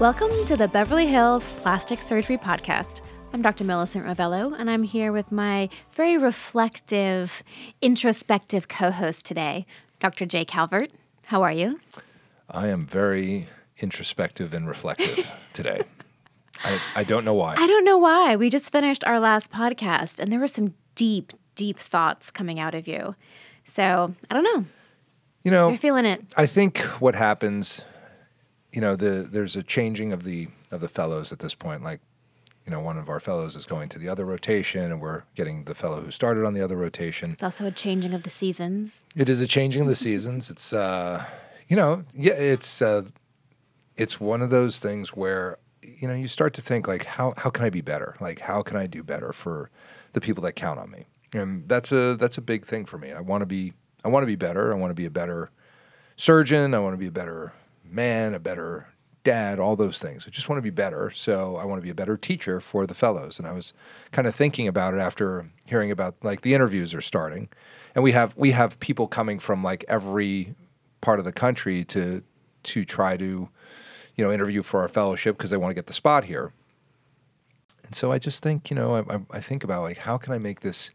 Welcome to the Beverly Hills Plastic Surgery Podcast. I'm Dr. Millicent Rovelo, and I'm here with my very reflective, introspective co host today, Dr. Jay Calvert. How are you? I am very introspective and reflective today. I, I don't know why. I don't know why. We just finished our last podcast, and there were some deep, deep thoughts coming out of you. So I don't know. You know, You're feeling it. I think what happens, you know, the there's a changing of the of the fellows at this point. Like, you know, one of our fellows is going to the other rotation, and we're getting the fellow who started on the other rotation. It's also a changing of the seasons. It is a changing of the seasons. It's uh, you know, yeah, it's uh, it's one of those things where you know you start to think like how how can I be better? Like how can I do better for the people that count on me? And that's a that's a big thing for me. I want to be I want to be better. I want to be a better surgeon. I want to be a better man, a better dad, all those things. I just want to be better. So I want to be a better teacher for the fellows. And I was kind of thinking about it after hearing about like the interviews are starting. And we have we have people coming from like every part of the country to to try to you know interview for our fellowship because they want to get the spot here. And so I just think, you know, I, I- think about like how can I make this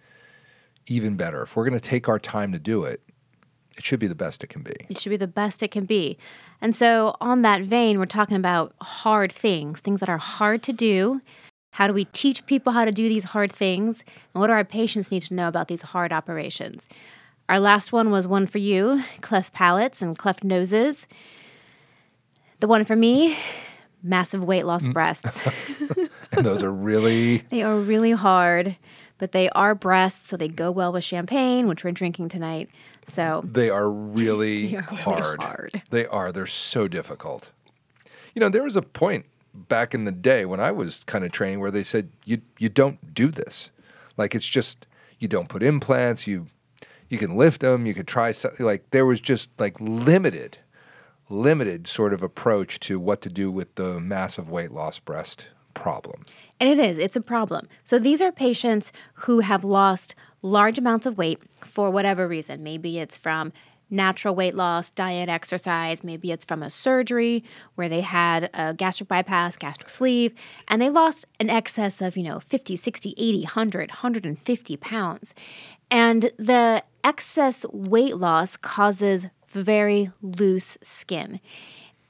even better? If we're going to take our time to do it, it should be the best it can be. It should be the best it can be. And so, on that vein, we're talking about hard things, things that are hard to do. How do we teach people how to do these hard things? And what do our patients need to know about these hard operations? Our last one was one for you cleft palates and cleft noses. The one for me, massive weight loss mm. breasts. And those are really They are really hard, but they are breasts, so they go well with champagne, which we're drinking tonight. So they are really, They are really hard. hard. They are. They're so difficult. You know, there was a point back in the day when I was kind of training where they said you you don't do this. Like it's just you don't put implants. You you can lift them. You could try something. Like there was just like limited, limited sort of approach to what to do with the massive weight loss breast problem. And it is, it's a problem. So these are patients who have lost large amounts of weight for whatever reason. Maybe it's from natural weight loss, diet, exercise. Maybe it's from a surgery where they had a gastric bypass, gastric sleeve, and they lost an excess of, you know, 50, 60, 80, 100, 150 pounds. And the excess weight loss causes very loose skin.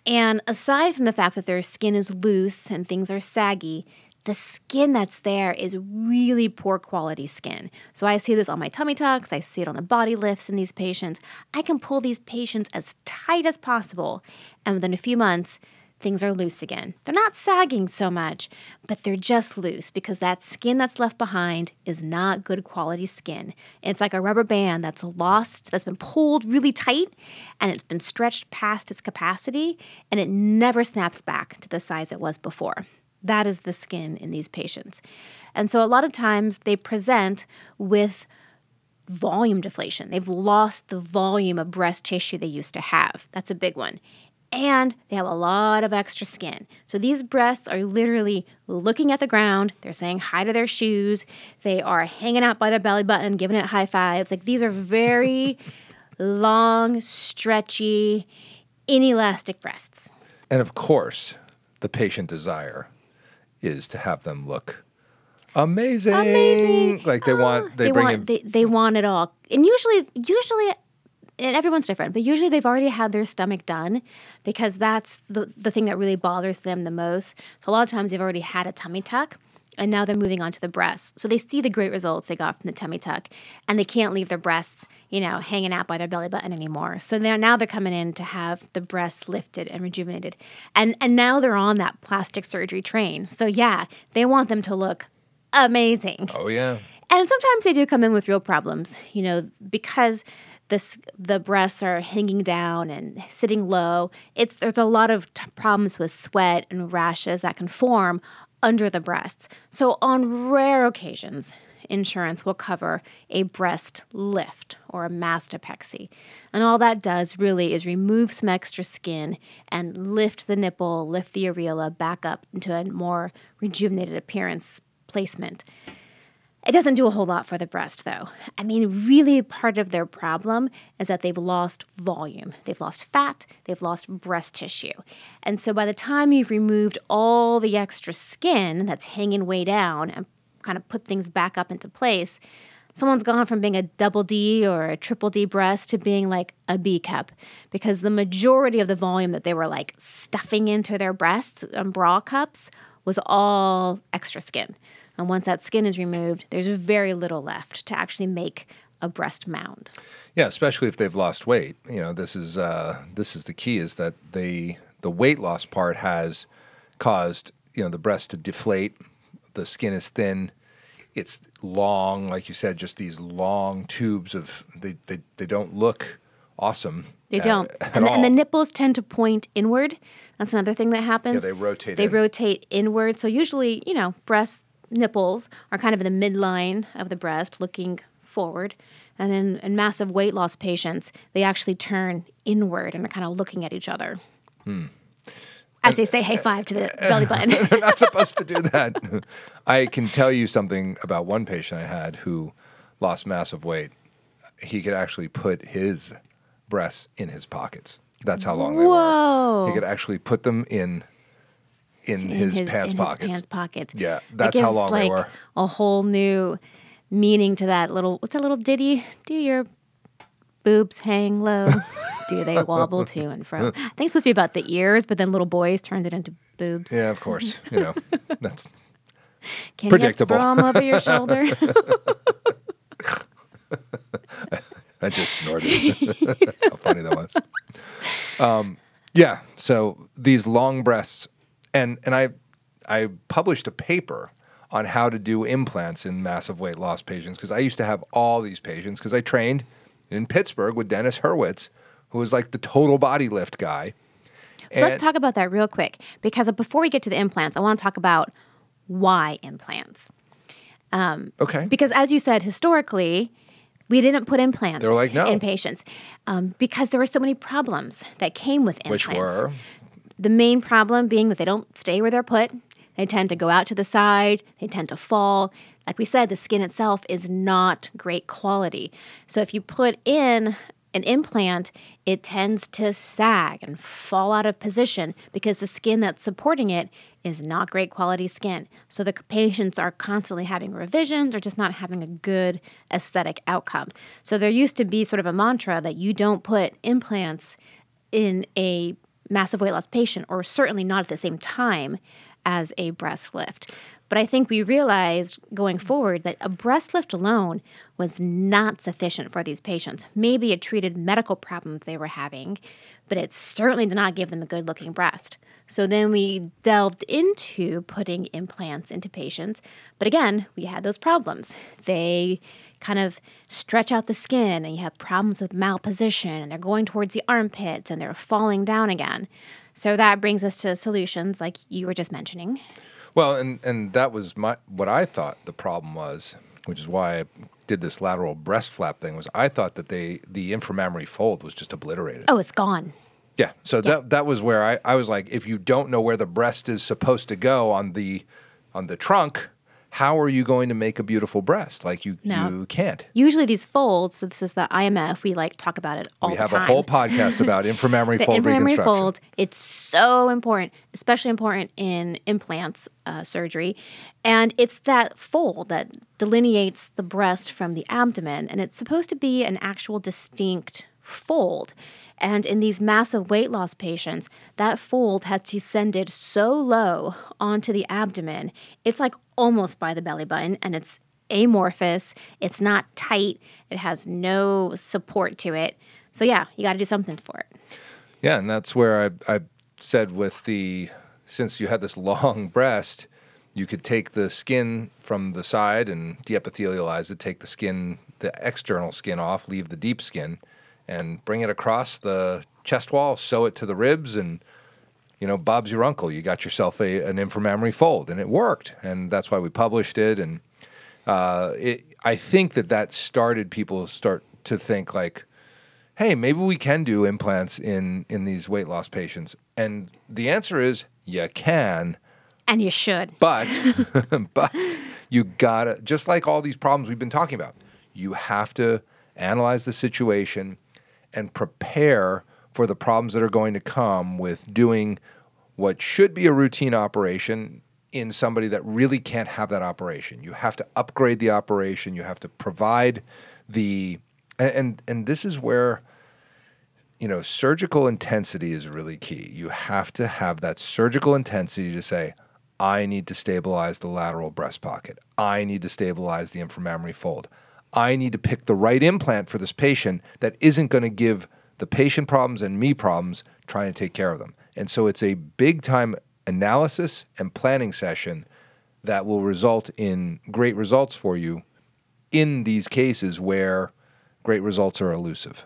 And aside from the fact that their skin is loose and things are saggy, the skin that's there is really poor quality skin. So I see this on my tummy tucks, I see it on the body lifts in these patients. I can pull these patients as tight as possible, and within a few months, things are loose again. They're not sagging so much, but they're just loose because that skin that's left behind is not good quality skin. It's like a rubber band that's lost, that's been pulled really tight, and it's been stretched past its capacity, and it never snaps back to the size it was before. That is the skin in these patients. And so a lot of times they present with volume deflation. They've lost the volume of breast tissue they used to have. That's a big one. And they have a lot of extra skin. So these breasts are literally looking at the ground. They're saying hi to their shoes. They are hanging out by their belly button, giving it high fives. Like these are very long, stretchy, inelastic breasts. And of course, the patient desire is to have them look amazing. Amazing. Like they want, ah, they, they bring want in they, they want it all and usually usually and everyone's different but usually they've already had their stomach done because that's the, the thing that really bothers them the most. So a lot of times they've already had a tummy tuck and now they're moving on to the breasts. So they see the great results they got from the tummy tuck and they can't leave their breasts you know hanging out by their belly button anymore. So they're now they're coming in to have the breasts lifted and rejuvenated. And and now they're on that plastic surgery train. So yeah they want them to look amazing. Oh yeah. and sometimes they do come in with real problems, you know, because this the breasts are hanging down and sitting low. It's there's a lot of t- problems with sweat and rashes that can form under the breasts. So on rare occasions, insurance will cover a breast lift or a mastopexy. And all that does really is remove some extra skin and lift the nipple, lift the areola back up into a more rejuvenated appearance placement. It doesn't do a whole lot for the breast, though. I mean, really, part of their problem is that they've lost volume. They've lost fat, they've lost breast tissue. And so by the time you've removed all the extra skin that's hanging way down and kind of put things back up into place, someone's gone from being a double D or a triple D breast to being like a B cup because the majority of the volume that they were like stuffing into their breasts and bra cups was all extra skin. And once that skin is removed, there's very little left to actually make a breast mound. Yeah, especially if they've lost weight. You know, this is uh, this is the key is that they the weight loss part has caused you know the breast to deflate. The skin is thin. It's long, like you said, just these long tubes of they they, they don't look awesome. They at- don't. at and, the, and the nipples tend to point inward. That's another thing that happens. Yeah, they rotate. they in. rotate inward. So usually, you know, breast nipples are kind of in the midline of the breast, looking forward. And in, in massive weight loss patients, they actually turn inward and are kind of looking at each other. Hmm. As they say, "Hey five" to the belly button. They're not supposed to do that. I can tell you something about one patient I had who lost massive weight. He could actually put his breasts in his pockets. That's how long they were. Whoa! He could actually put them in in, his, pants in pockets. His pants pockets. Yeah, that's how gives, long they like, were. A whole new meaning to that little. What's that little ditty? Do your boobs hang low? Do they wobble to and fro? I think it's supposed to be about the ears, but then little boys turned it into boobs. Yeah, of course. You know, that's Can predictable. you throw 'em over your shoulder? I just snorted. That's how funny that was. Um, yeah. So these long breasts, and and I I published a paper on how to do implants in massive weight loss patients because I used to have all these patients because I trained in Pittsburgh with Dennis Hurwitz, who was like the total body lift guy. So let's talk about that real quick because before we get to the implants, I want to talk about why implants. Okay. Because as you said, historically, we didn't put implants like, no. in patients um, because there were so many problems that came with implants. Which were The main problem being that they don't stay where they're put. They tend to go out to the side. They tend to fall. Like we said, the skin itself is not great quality. So if you put in an implant, it tends to sag and fall out of position because the skin that's supporting it is not great quality skin. So the patients are constantly having revisions or just not having a good aesthetic outcome. So there used to be sort of a mantra that you don't put implants in a massive weight loss patient, or certainly not at the same time as a breast lift. But I think we realized going forward that a breast lift alone was not sufficient for these patients. Maybe it treated medical problems they were having, but it certainly did not give them a good looking breast. So then we delved into putting implants into patients. But again, we had those problems. They kind of stretch out the skin and you have problems with malposition and they're going towards the armpits and they're falling down again. So that brings us to solutions like you were just mentioning. Well, and and that was my what I thought the problem was, which is why I did this lateral breast flap thing. Was I thought that they the inframammary fold was just obliterated. Oh, it's gone. Yeah. So that that was where I, I was like, if you don't know where the breast is supposed to go on the on the trunk, how are you going to make a beautiful breast? Like you No. you can't. Usually these folds, so this is the IMF, we like talk about it all we the have a whole podcast about inframammary the fold inframammary fold it's so important especially important in implants uh, surgery and it's that fold that delineates the breast from the abdomen and it's supposed to be an actual distinct fold. And in these massive weight loss patients that fold has descended so low onto the abdomen it's like almost by the belly button and it's amorphous it's not tight it has no support to it. So yeah you got to do something for it. Yeah, and that's where I, I said with the since you had this long breast, you could take the skin from the side and deepithelialize it, take the skin, the external skin off, leave the deep skin, and bring it across the chest wall, sew it to the ribs, and you know, Bob's your uncle. You got yourself a an inframammary fold, and it worked, and that's why we published it. And uh, it, I think that that started people start to think like, hey, maybe we can do implants in in these weight loss patients, and the answer is you can, And you should. but but You gotta, just like all these problems we've been talking about, you have to analyze the situation and prepare for the problems that are going to come with doing what should be a routine operation in somebody that really can't have that operation. You have to upgrade the operation. You have to provide the and and, this is where you know surgical intensity is really key. You have to have that surgical intensity to say I need to stabilize the lateral breast pocket. I need to stabilize the inframammary fold. I need to pick the right implant for this patient that isn't going to give the patient problems and me problems trying to take care of them. And so it's a big time analysis and planning session that will result in great results for you in these cases where great results are elusive.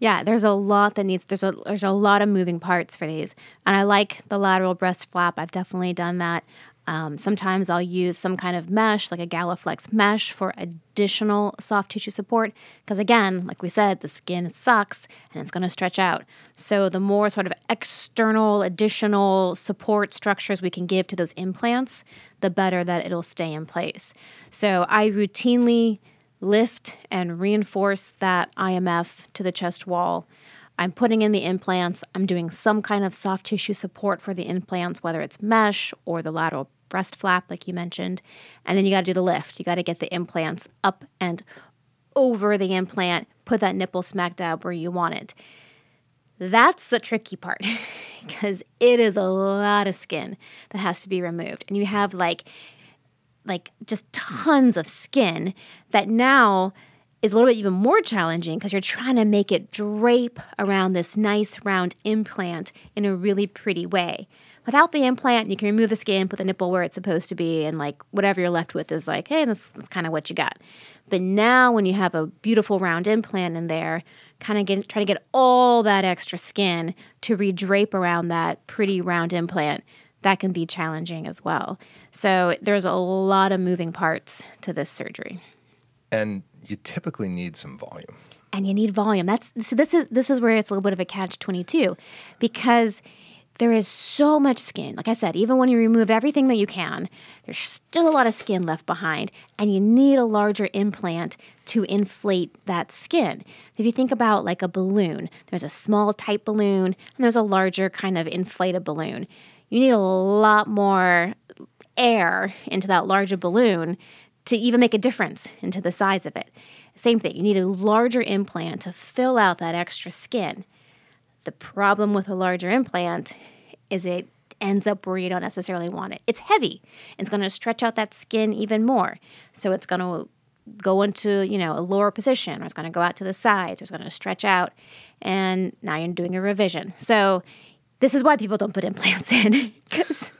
Yeah, there's a lot that needs there's a there's a lot of moving parts for these. And I like the lateral breast flap. I've definitely done that. Um, sometimes I'll use some kind of mesh, like a Galaflex mesh, for additional soft tissue support. Because again, like we said, the skin sucks and it's going to stretch out. So the more sort of external, additional support structures we can give to those implants, the better that it'll stay in place. So I routinely lift and reinforce that IMF to the chest wall. I'm putting in the implants. I'm doing some kind of soft tissue support for the implants, whether it's mesh or the lateral breast flap, like you mentioned. And then you got to do the lift. You got to get the implants up and over the implant, put that nipple smack dab where you want it. That's the tricky part because it is a lot of skin that has to be removed. And you have like like just tons of skin that now is a little bit even more challenging because you're trying to make it drape around this nice round implant in a really pretty way. Without the implant, you can remove the skin, put the nipple where it's supposed to be, and like whatever you're left with is like, hey, that's, that's kind of what you got. But now, when you have a beautiful round implant in there, kind of get, try to get all that extra skin to redrape around that pretty round implant, that can be challenging as well. So there's a lot of moving parts to this surgery. And you typically need some volume. And you need volume. That's so this is this is where it's a little bit of a catch 22 because there is so much skin. Like I said, even when you remove everything that you can, there's still a lot of skin left behind, and you need a larger implant to inflate that skin. If you think about like a balloon, there's a small, tight balloon, and there's a larger kind of inflated balloon. You need a lot more air into that larger balloon to even make a difference into the size of it. Same thing, you need a larger implant to fill out that extra skin. The problem with a larger implant is it ends up where you don't necessarily want it. It's heavy. It's going to stretch out that skin even more. So it's going to go into, you know, a lower position or it's going to go out to the sides or it's going to stretch out and now you're doing a revision. So this is why people don't put implants in because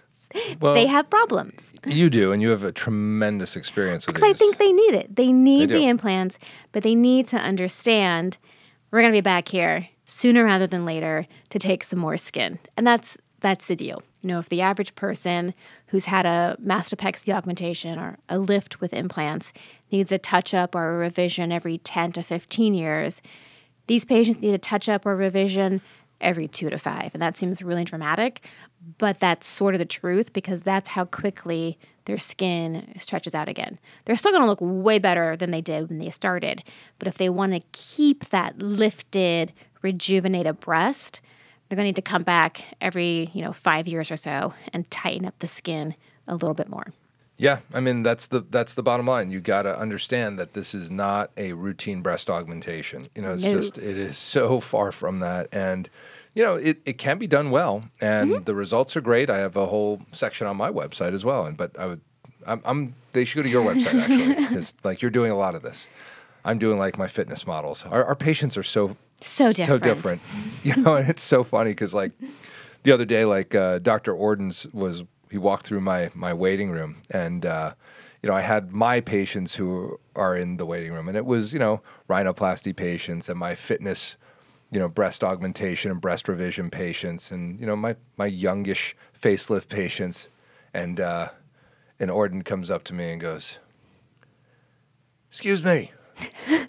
well, they have problems. You do, and you have a tremendous experience with Because I think they need it. They need they the implants, but they need to understand we're going to be back here sooner rather than later to take some more skin. And that's that's the deal. You know, if the average person who's had a mastopexy augmentation or a lift with implants needs a touch up or a revision every 10 to 15 years, these patients need a touch up or revision every two to five. And that seems really dramatic, but that's sort of the truth because that's how quickly their skin stretches out again. They're still going to look way better than they did when they started, but if they want to keep that lifted, rejuvenated breast, they're going to need to come back every, you know, 5 years or so and tighten up the skin a little bit more. Yeah, I mean that's the that's the bottom line. You got to understand that this is not a routine breast augmentation. You know, it's no. just it is so far from that and you know, it, it can be done well, and mm-hmm. the results are great. I have a whole section on my website as well, and but I would, I'm, I'm they should go to your website actually because like you're doing a lot of this. I'm doing like my fitness models. Our, our patients are so so different, so different, you know, and it's so funny because like the other day, like uh, Dr. Ordons was he walked through my my waiting room and. Uh, you know, I had my patients who are in the waiting room, and it was, you know, rhinoplasty patients and my fitness you know, breast augmentation and breast revision patients, and you know, my my youngish facelift patients, and uh, and Ordon comes up to me and goes, "Excuse me,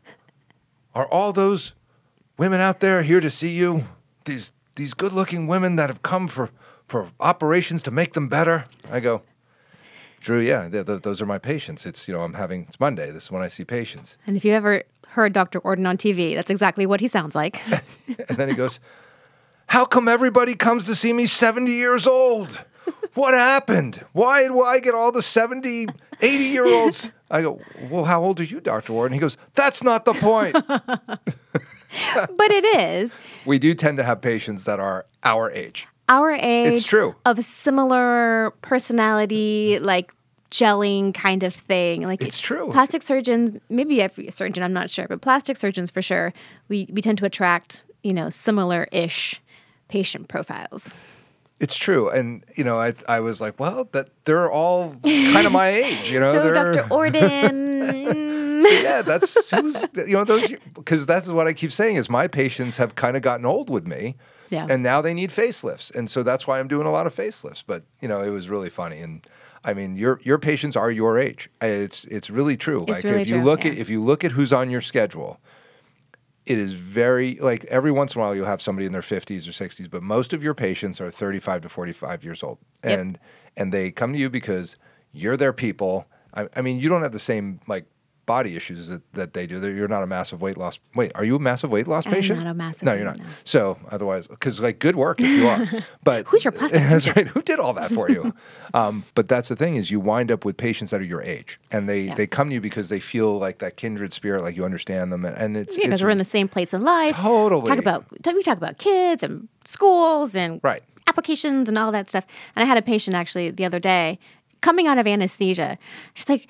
are all those women out there here to see you? These these good-looking women that have come for for operations to make them better?" I go, Drew, yeah, th- th- those are my patients. It's you know I'm having it's Monday. This is when I see patients. And if you ever heard Dr. Ordon on TV, that's exactly what he sounds like. and then he goes, "How come everybody comes to see me 70 years old? What happened? Why do I get all the 70, 80 year olds?" I go, "Well, how old are you, Dr. Ordon?" He goes, "That's not the point." but it is. We do tend to have patients that are our age. Our age It's true. of a similar personality, like gelling kind of thing. Like It's true. Plastic surgeons, maybe every surgeon, I'm not sure, but plastic surgeons for sure, we, we tend to attract, you know, similar ish patient profiles. It's true, and you know, I I was like, well, that they're all kind of my age, you know. So, they're, Dr. Ordon. So, yeah, that's who's you know those because that's what I keep saying is my patients have kind of gotten old with me, Yeah. and now they need facelifts, and so that's why I'm doing a lot of facelifts. But you know, it was really funny, and I mean, your your patients are your age. It's it's really true. like really if you true, look yeah. at if you look at who's on your schedule, it is very like every once in a while you'll have somebody in their 50s or 60s, but most of your patients are 35 to 45 years old, Yep. and and they come to you because you're their people. I, I mean, you don't have the same like body issues that, that they do. That You're not a massive weight loss. Wait, are you a massive weight loss I'm patient? not a massive No, you're not. no. So otherwise, because like good work if you are, but Who's your plastic That's surgeon? right. Who did all that for you? um, but that's the thing is you wind up with patients that are your age, and they Yeah. they come to you because they feel like that kindred spirit, like you understand them, and, and it's Yeah, because it's we're in the same place in life. Totally. Talk about we talk about kids and schools and Right. applications and all that stuff. And I had a patient actually the other day coming out of anesthesia. She's like,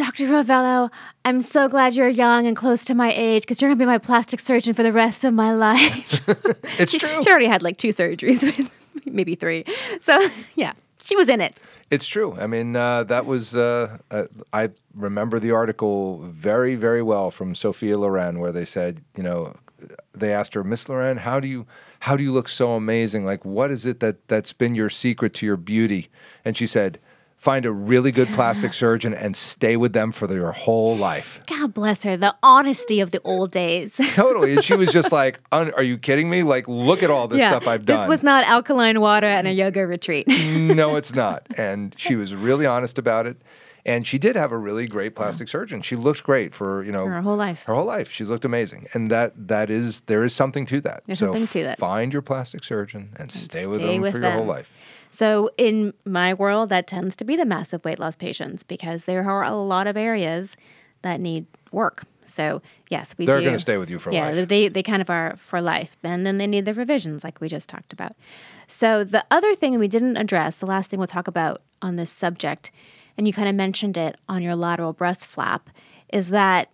Dr. Rovelo, I'm so glad you're young and close to my age because you're gonna be my plastic surgeon for the rest of my life. it's she, true. she already had like two surgeries, maybe three. So yeah, she was in it. It's true. I mean, uh, that was, uh, uh, I remember the article very, very well from Sophia Loren, where they said, you know, they asked her, Miss Loren, how do you, how do you look so amazing? Like, what is it that that's been your secret to your beauty? And she said, find a really good plastic surgeon and stay with them for your whole life. God bless her. The honesty of the old days. Totally. And she was just like, are you kidding me? Like, look at all this stuff I've done. This was not alkaline water and a yoga retreat. no, it's not. And she was really honest about it. And she did have a really great plastic surgeon. She looked great for you know her whole life. Her whole life, she's looked amazing, and that that is there is something to that. There's so something to that. Find your plastic surgeon and, stay with stay them with for your whole life. So, in my world, that tends to be the massive weight loss patients because there are a lot of areas that need work. So, yes, we They're gonna stay with you for yeah, life. they they kind of are for life, and then they need the revisions, like we just talked about. So, the other thing we didn't address, the last thing we'll talk about on this subject, and you kind of mentioned it on your lateral breast flap, is that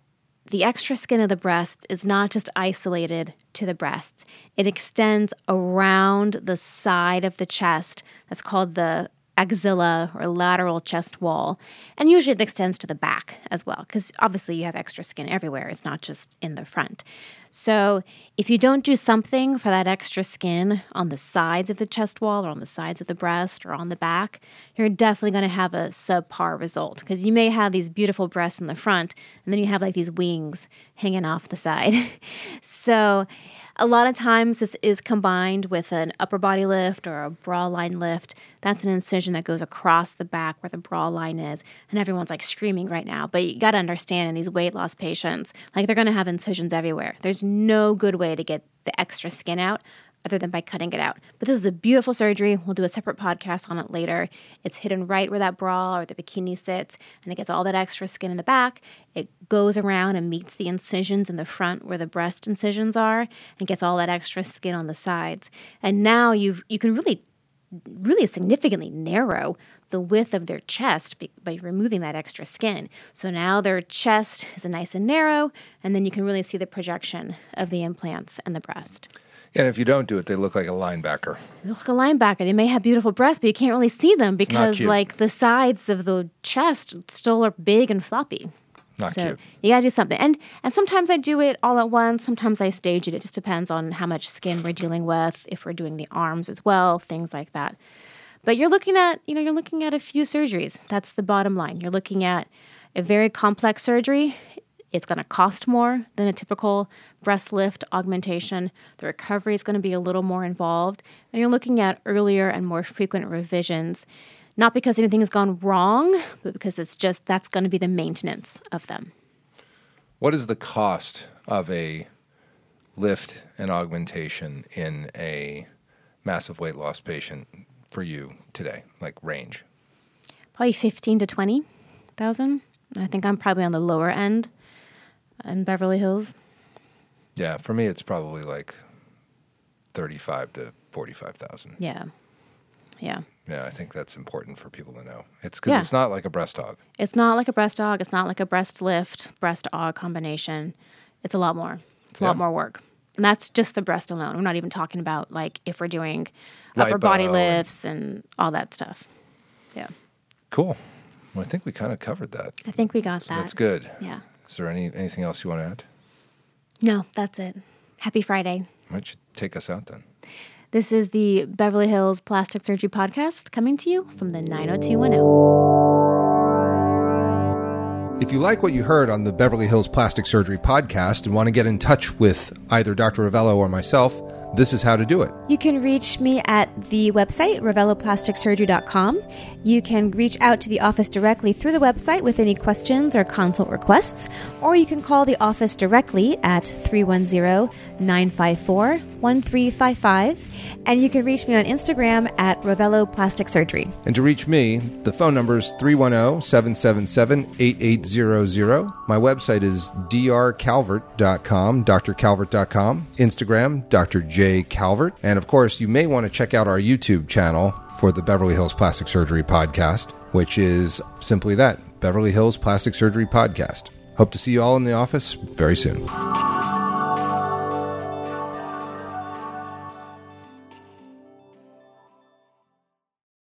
the extra skin of the breast is not just isolated to the breasts. It extends around the side of the chest. That's called the axilla or lateral chest wall. And usually it extends to the back as well, because obviously you have extra skin everywhere. It's not just in the front. So if you don't do something for that extra skin on the sides of the chest wall or on the sides of the breast or on the back, you're definitely going to have a subpar result because you may have these beautiful breasts in the front and then you have like these wings hanging off the side. so a lot of times this is combined with an upper body lift or a bra line lift. That's an incision that goes across the back where the bra line is. And everyone's like screaming right now. But you got to understand in these weight loss patients, like they're going to have incisions everywhere. There's no good way to get the extra skin out other than by cutting it out. But this is a beautiful surgery. We'll do a separate podcast on it later. It's hidden right where that bra or the bikini sits, and it gets all that extra skin in the back. It goes around and meets the incisions in the front where the breast incisions are, and gets all that extra skin on the sides. And now you've you can really really significantly narrow the width of their chest by removing that extra skin. So now their chest is nice and narrow, and then you can really see the projection of the implants and the breast. And if you don't do it, they look like a linebacker. They look like a linebacker. They may have beautiful breasts, but you can't really see them because, like, the sides of the chest still are big and floppy. Not so cute. you gotta do something. And and sometimes I do it all at once. Sometimes I stage it. It just depends on how much skin we're dealing with. If we're doing the arms as well, things like that. But you're looking at you know you're looking at a few surgeries. That's the bottom line. You're looking at a very complex surgery. It's going to cost more than a typical breast lift augmentation. The recovery is going to be a little more involved. And you're looking at earlier and more frequent revisions. Not because anything has gone wrong, but because it's just that's going to be the maintenance of them. What is the cost of a lift and augmentation in a massive weight loss patient for you today? Like range? Probably 15 to 20,000. I think I'm probably on the lower end in Beverly Hills. Yeah, for me it's probably like 35 to 45,000. Yeah. Yeah. Yeah, I think that's important for people to know. It's because Yeah. it's not like a breast aug. It's not like a breast aug. It's not like a breast lift, breast aug combination. It's a lot more. It's a Yeah. lot more work. And that's just the breast alone. We're not even talking about like if we're doing upper body Lipo and- lifts and all that stuff. Yeah. Cool. Well, I think we kind of covered that. I think we got that. That's good. Yeah. Is there any anything else you want to add? No, that's it. Happy Friday. Why don't you take us out then? This is the Beverly Hills Plastic Surgery Podcast coming to you from the 90210. If you like what you heard on the Beverly Hills Plastic Surgery podcast and want to get in touch with either Dr. Rovelo or myself, this is how to do it. You can reach me at the website, roveloplasticsurgery.com. You can reach out to the office directly through the website with any questions or consult requests, or you can call the office directly at 310 954 1355. And you can reach me on Instagram at Rovelo Plastic Surgery. And to reach me, the phone number is 310 777 8800. My website is drcalvert.com, drcalvert.com, Instagram, Dr. Jay Calvert. And of course, you may want to check out our YouTube channel for the Beverly Hills Plastic Surgery Podcast, which is simply that Beverly Hills Plastic Surgery Podcast. Hope to see you all in the office very soon.